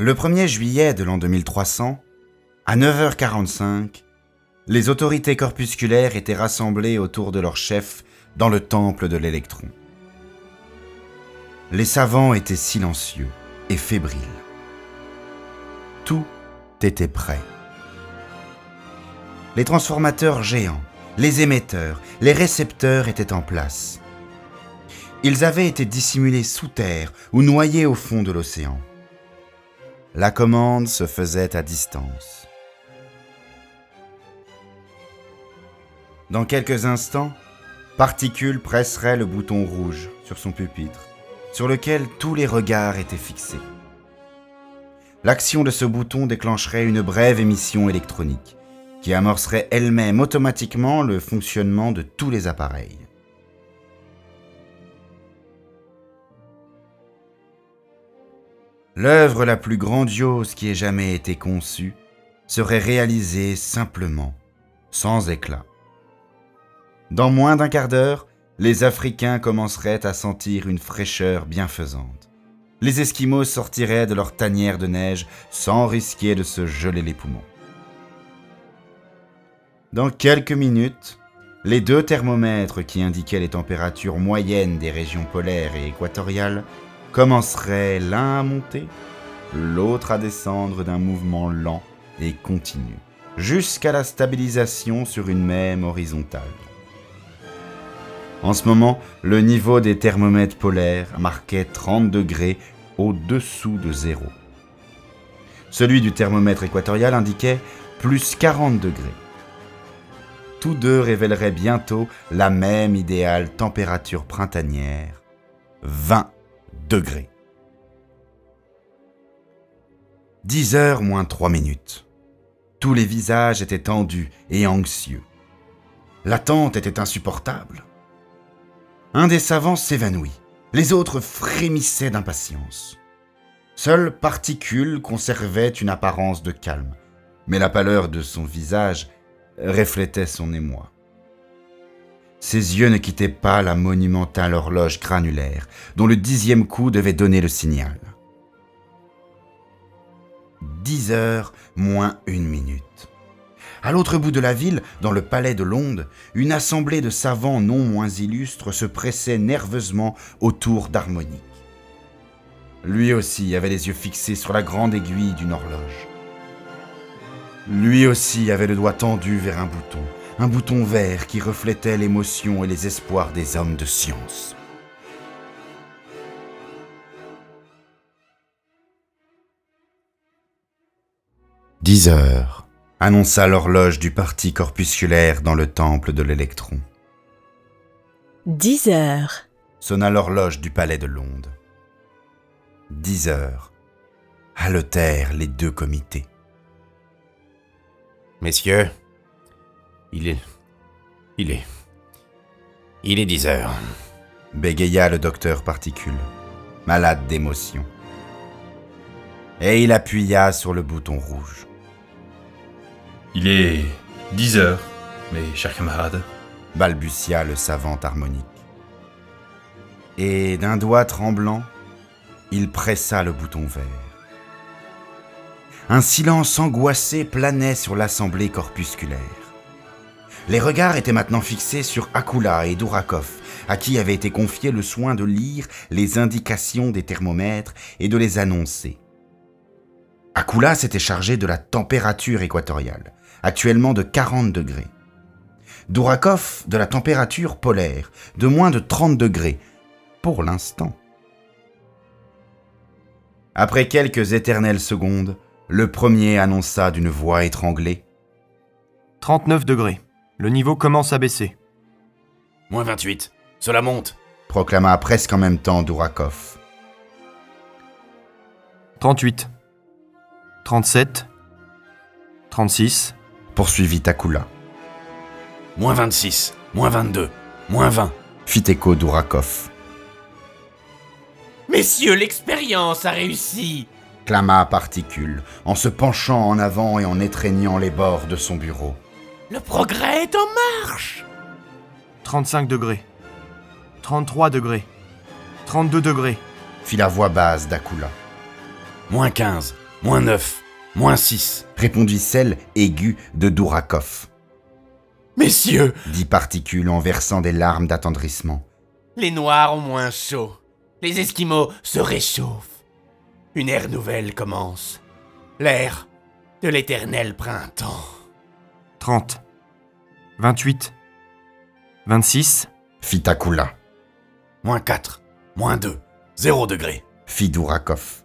Le 1er juillet de l'an 2300, à 9h45, les autorités corpusculaires étaient rassemblées autour de leur chef dans le temple de l'électron. Les savants étaient silencieux et fébriles. Tout était prêt. Les transformateurs géants, les émetteurs, les récepteurs étaient en place. Ils avaient été dissimulés sous terre ou noyés au fond de l'océan. La commande se faisait à distance. Dans quelques instants, Particule presserait le bouton rouge sur son pupitre, sur lequel tous les regards étaient fixés. L'action de ce bouton déclencherait une brève émission électronique, qui amorcerait elle-même automatiquement le fonctionnement de tous les appareils. L'œuvre la plus grandiose qui ait jamais été conçue serait réalisée simplement, sans éclat. Dans moins d'un quart d'heure, les Africains commenceraient à sentir une fraîcheur bienfaisante. Les Esquimaux sortiraient de leur tanière de neige sans risquer de se geler les poumons. Dans quelques minutes, les deux thermomètres qui indiquaient les températures moyennes des régions polaires et équatoriales commencerait l'un à monter, l'autre à descendre d'un mouvement lent et continu, jusqu'à la stabilisation sur une même horizontale. En ce moment, le niveau des thermomètres polaires marquait 30 degrés au-dessous de zéro. Celui du thermomètre équatorial indiquait plus 40 degrés. Tous deux révéleraient bientôt la même idéale température printanière, 20 degrés. 10 heures moins 3 minutes. Tous les visages étaient tendus et anxieux. L'attente était insupportable. Un des savants s'évanouit. Les autres frémissaient d'impatience. Seule Particule conservait une apparence de calme, mais la pâleur de son visage reflétait son émoi. Ses yeux ne quittaient pas la monumentale horloge granulaire, dont le dixième coup devait donner le signal. Dix heures moins une minute. À l'autre bout de la ville, dans le palais de Londres, une assemblée de savants non moins illustres se pressait nerveusement autour d'Harmonique. Lui aussi avait les yeux fixés sur la grande aiguille d'une horloge. Lui aussi avait le doigt tendu vers un bouton, un bouton vert qui reflétait l'émotion et les espoirs des hommes de science. Dix heures, annonça l'horloge du parti corpusculaire dans le temple de l'électron. Dix heures, Sonna l'horloge du palais de Londres. Dix heures, haletèrent les deux comités. Messieurs, il est. Il est. Il est 10 heures. bégaya le docteur Particule, malade d'émotion. Et il appuya sur le bouton rouge. Il est 10 heures, mes chers camarades. balbutia le savant harmonique. Et d'un doigt tremblant, il pressa le bouton vert. Un silence angoissé planait sur l'assemblée corpusculaire. Les regards étaient maintenant fixés sur Akula et Dourakov, à qui avait été confié le soin de lire les indications des thermomètres et de les annoncer. Akula s'était chargé de la température équatoriale, actuellement de 40 degrés. Dourakov de la température polaire, de moins de 30 degrés, pour l'instant. Après quelques éternelles secondes, le premier annonça d'une voix étranglée 39 degrés. Le niveau commence à baisser. Moins 28. Cela monte. proclama presque en même temps Dourakov. 38. 37. 36. Poursuivit Akula. Moins 26. Moins 22. Moins 20. Fit écho Dourakov. Messieurs, l'expérience a réussi clama Particule, en se penchant en avant et en étreignant les bords de son bureau. Le progrès est en marche 35 degrés. 33 degrés. 32 degrés. Fit la voix basse d'Akula. Moins 15. Moins 9. Moins 6. répondit celle aiguë de Dourakov, Messieurs, dit Particule en versant des larmes d'attendrissement. les Noirs ont moins chaud. Les Esquimaux se réchauffent. Une ère nouvelle commence. L'ère de l'éternel printemps. 30. 28. 26. Fit Akula, Moins 4. Moins 2. 0 degré. fit Dourakov,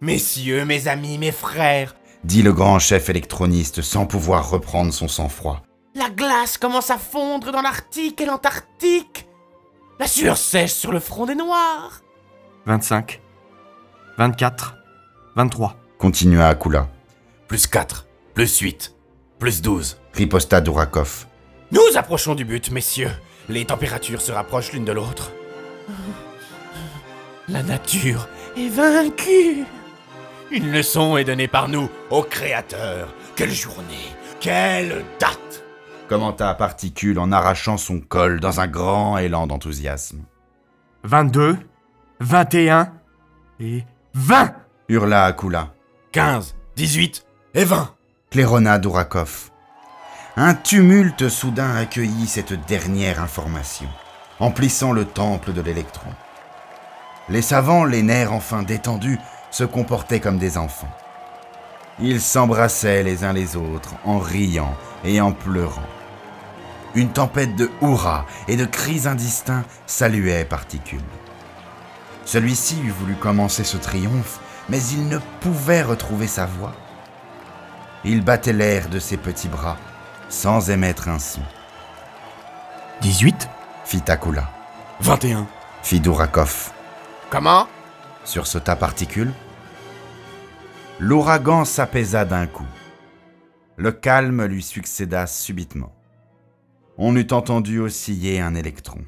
Messieurs, mes amis, mes frères, dit le grand chef électroniste sans pouvoir reprendre son sang-froid. la glace commence à fondre dans l'Arctique et l'Antarctique. La sueur sèche sur le front des Noirs. 25. 24. 23. Continua Akula, Plus 4. Plus 8. Plus 12. riposta Dourakov. Nous approchons du but, messieurs. Les températures se rapprochent l'une de l'autre. La nature est vaincue. Une leçon est donnée par nous au Créateur. Quelle journée, quelle date commenta Particule en arrachant son col dans un grand élan d'enthousiasme. 22. 21. Et 20. Hurla Akula, 15, 18 et 20. Dourakov. Un tumulte soudain accueillit cette dernière information, emplissant le temple de l'électron. Les savants, les nerfs enfin détendus, se comportaient comme des enfants. Ils s'embrassaient les uns les autres en riant et en pleurant. Une tempête de hurrahs et de cris indistincts saluait Particule. Celui-ci eût voulu commencer ce triomphe, mais il ne pouvait retrouver sa voix. Il battait l'air de ses petits bras, sans émettre un son. 18. Fit Akula, 21. fit Dourakov, Comment? Sursauta Particule. L'ouragan s'apaisa d'un coup. Le calme lui succéda subitement. On eût entendu osciller un électron.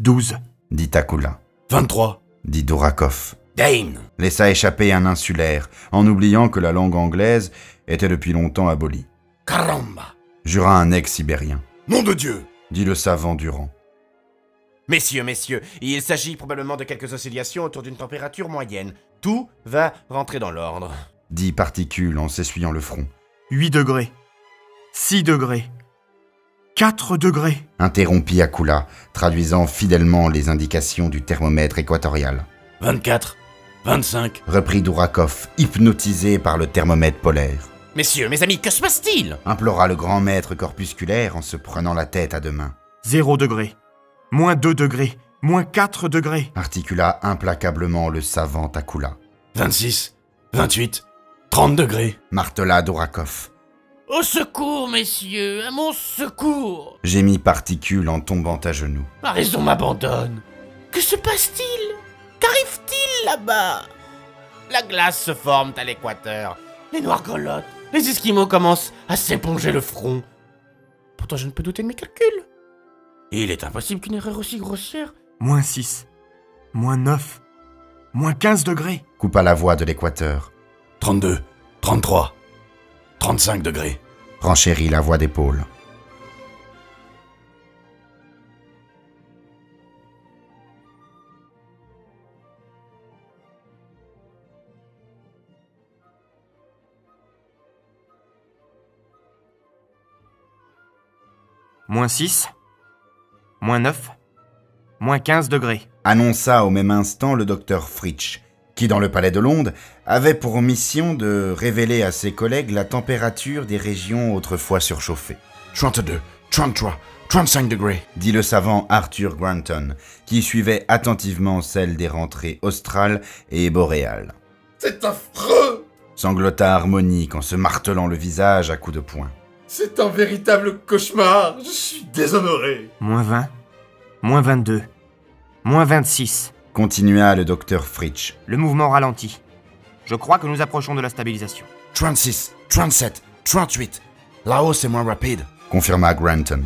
12. Dit Akula, 23. dit Dourakov, Dane. laissa échapper un insulaire, en oubliant que la langue anglaise était depuis longtemps abolie. Caramba. Jura un ex-sibérien, Nom de Dieu. dit le savant Durand. Messieurs, messieurs, il s'agit probablement de quelques oscillations autour d'une température moyenne. Tout va rentrer dans l'ordre. dit Particule en s'essuyant le front. 8 degrés. 6 degrés. 4 degrés. Interrompit Akula, traduisant fidèlement les indications du thermomètre équatorial. 24. 25. Reprit Dourakov, hypnotisé par le thermomètre polaire. Messieurs, mes amis, que se passe-t-il? Implora le grand maître corpusculaire en se prenant la tête à deux mains. 0 degrés. Moins 2 degrés. Moins 4 degrés. Articula implacablement le savant Akula. 26. 28. 30 degrés. Martela Dourakov. Au secours, messieurs, à mon secours Gémit Particule en tombant à genoux. Ma raison m'abandonne. Que se passe-t-il? Qu'arrive-t-il là-bas? La glace se forme à l'équateur. Les noirs grelottent. Les Esquimaux commencent à s'éponger le front. Pourtant, je ne peux douter de mes calculs. Et il est impossible qu'une erreur aussi grossière. Moins 6. Moins 9. Moins 15 degrés. Coupa la voix de l'équateur. 32, 33, 35 degrés. Renchérit la voix d'épaule. Moins 6. Moins 9. Moins 15 degrés. annonça au même instant le docteur Fritsch, qui, dans le palais de Londres, avait pour mission de révéler à ses collègues la température des régions autrefois surchauffées. 32, 33, 35 degrés. Dit le savant Arthur Granton, qui suivait attentivement celle des rentrées australes et boréales. C'est affreux Sanglota harmonique en se martelant le visage à coups de poing. C'est un véritable cauchemar Je suis déshonoré Moins 20. Moins 22. Moins 26. Continua le docteur Fritsch. Le mouvement ralentit. Je crois que nous approchons de la stabilisation. 36, 37, 38. La hausse est moins rapide. confirma Granton.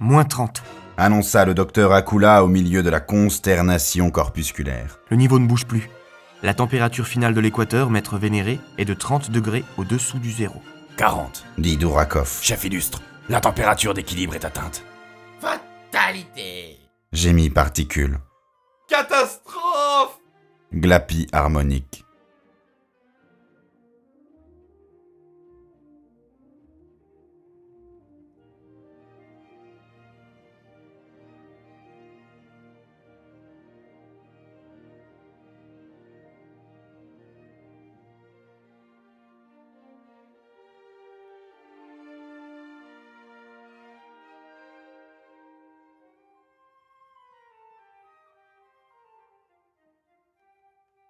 Moins 30. Annonça le docteur Akula au milieu de la consternation corpusculaire. Le niveau ne bouge plus. La température finale de l'équateur, maître vénéré, est de 30 degrés au-dessous du zéro. 40. Dit Dourakov. Chef illustre, La température d'équilibre est atteinte. Fatalité gémit Particule. Catastrophe Glapit Harmonique.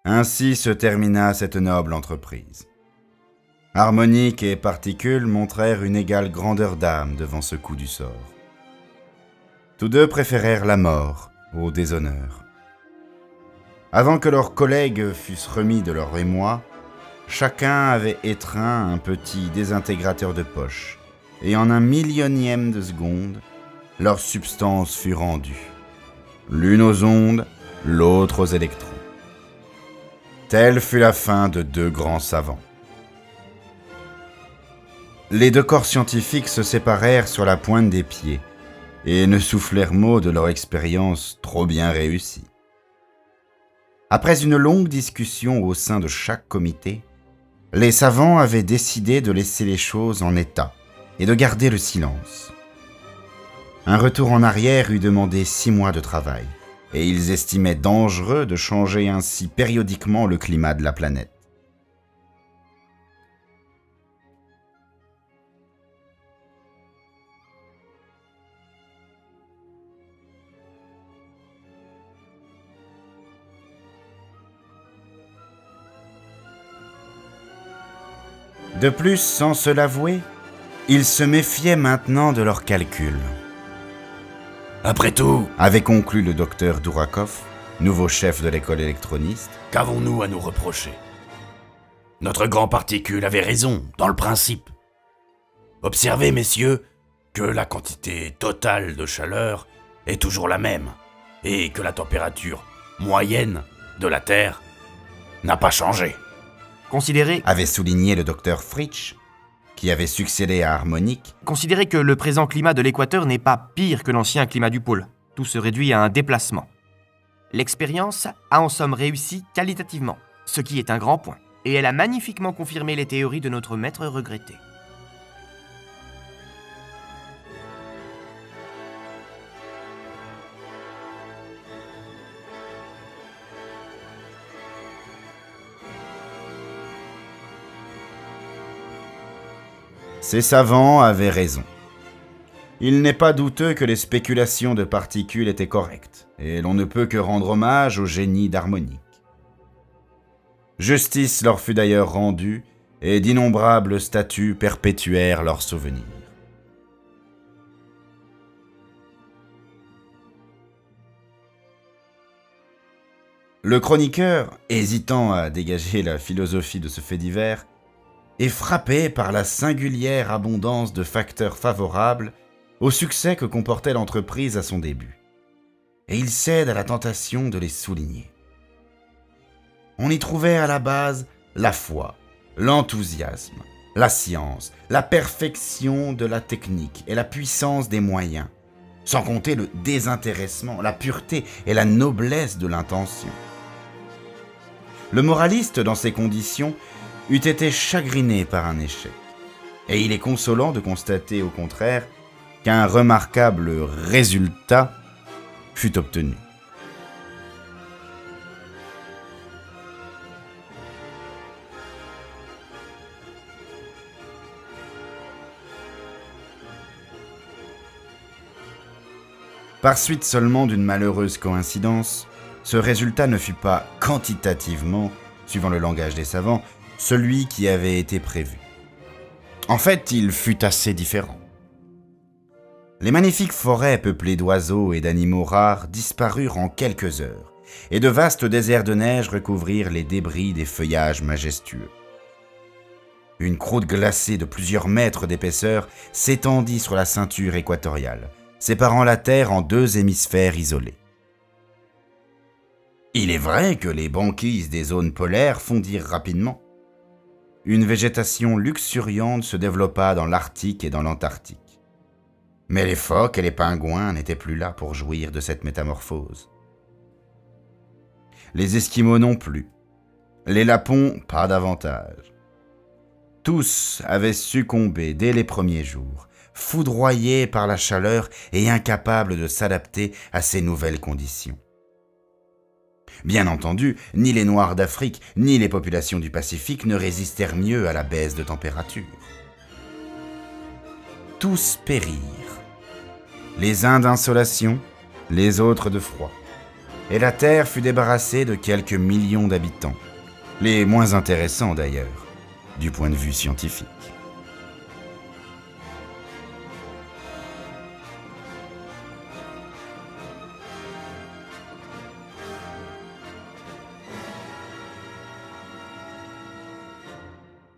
Ainsi se termina cette noble entreprise. Harmonique et Particule montrèrent une égale grandeur d'âme devant ce coup du sort. Tous deux préférèrent la mort au déshonneur. Avant que leurs collègues fussent remis de leur émoi, chacun avait étreint un petit désintégrateur de poche, et en un millionième de seconde, leur substance fut rendue. L'une aux ondes, l'autre aux électrons. Telle fut la fin de deux grands savants. Les deux corps scientifiques se séparèrent sur la pointe des pieds et ne soufflèrent mot de leur expérience trop bien réussie. Après une longue discussion au sein de chaque comité, les savants avaient décidé de laisser les choses en état et de garder le silence. Un retour en arrière eût demandé six mois de travail et ils estimaient dangereux de changer ainsi périodiquement le climat de la planète. De plus, sans se l'avouer, ils se méfiaient maintenant de leurs calculs. Après tout, avait conclu le docteur Dourakov, nouveau chef de l'école électroniste. qu'avons-nous à nous reprocher? Notre grand particule avait raison, dans le principe. Observez, messieurs, que la quantité totale de chaleur est toujours la même, et que la température moyenne de la Terre n'a pas changé. Considérez, avait souligné le docteur Fritsch, qui avait succédé à Harmonique. considérez que le présent climat de l'équateur n'est pas pire que l'ancien climat du pôle. Tout se réduit à un déplacement. L'expérience a en somme réussi qualitativement, ce qui est un grand point, et elle a magnifiquement confirmé les théories de notre maître regretté. Ces savants avaient raison. Il n'est pas douteux que les spéculations de particules étaient correctes, et l'on ne peut que rendre hommage au génie d'harmonique. Justice leur fut d'ailleurs rendue, et d'innombrables statues perpétuèrent leurs souvenirs. Le chroniqueur, hésitant à dégager la philosophie de ce fait divers, est frappé par la singulière abondance de facteurs favorables au succès que comportait l'entreprise à son début. Et il cède à la tentation de les souligner. On y trouvait à la base la foi, l'enthousiasme, la science, la perfection de la technique et la puissance des moyens, sans compter le désintéressement, la pureté et la noblesse de l'intention. Le moraliste, dans ces conditions, eût été chagriné par un échec. Et il est consolant de constater au contraire qu'un remarquable résultat fut obtenu. Par suite seulement d'une malheureuse coïncidence, ce résultat ne fut pas quantitativement, suivant le langage des savants, celui qui avait été prévu. En fait, il fut assez différent. Les magnifiques forêts peuplées d'oiseaux et d'animaux rares disparurent en quelques heures, et de vastes déserts de neige recouvrirent les débris des feuillages majestueux. Une croûte glacée de plusieurs mètres d'épaisseur s'étendit sur la ceinture équatoriale, séparant la Terre en deux hémisphères isolés. Il est vrai que les banquises des zones polaires fondirent rapidement. Une végétation luxuriante se développa dans l'Arctique et dans l'Antarctique. Mais les phoques et les pingouins n'étaient plus là pour jouir de cette métamorphose. Les Esquimaux non plus. Les Lapons, pas davantage. Tous avaient succombé dès les premiers jours, foudroyés par la chaleur et incapables de s'adapter à ces nouvelles conditions. Bien entendu, ni les Noirs d'Afrique, ni les populations du Pacifique ne résistèrent mieux à la baisse de température. Tous périrent. Les uns d'insolation, les autres de froid. Et la Terre fut débarrassée de quelques millions d'habitants, les moins intéressants d'ailleurs, du point de vue scientifique.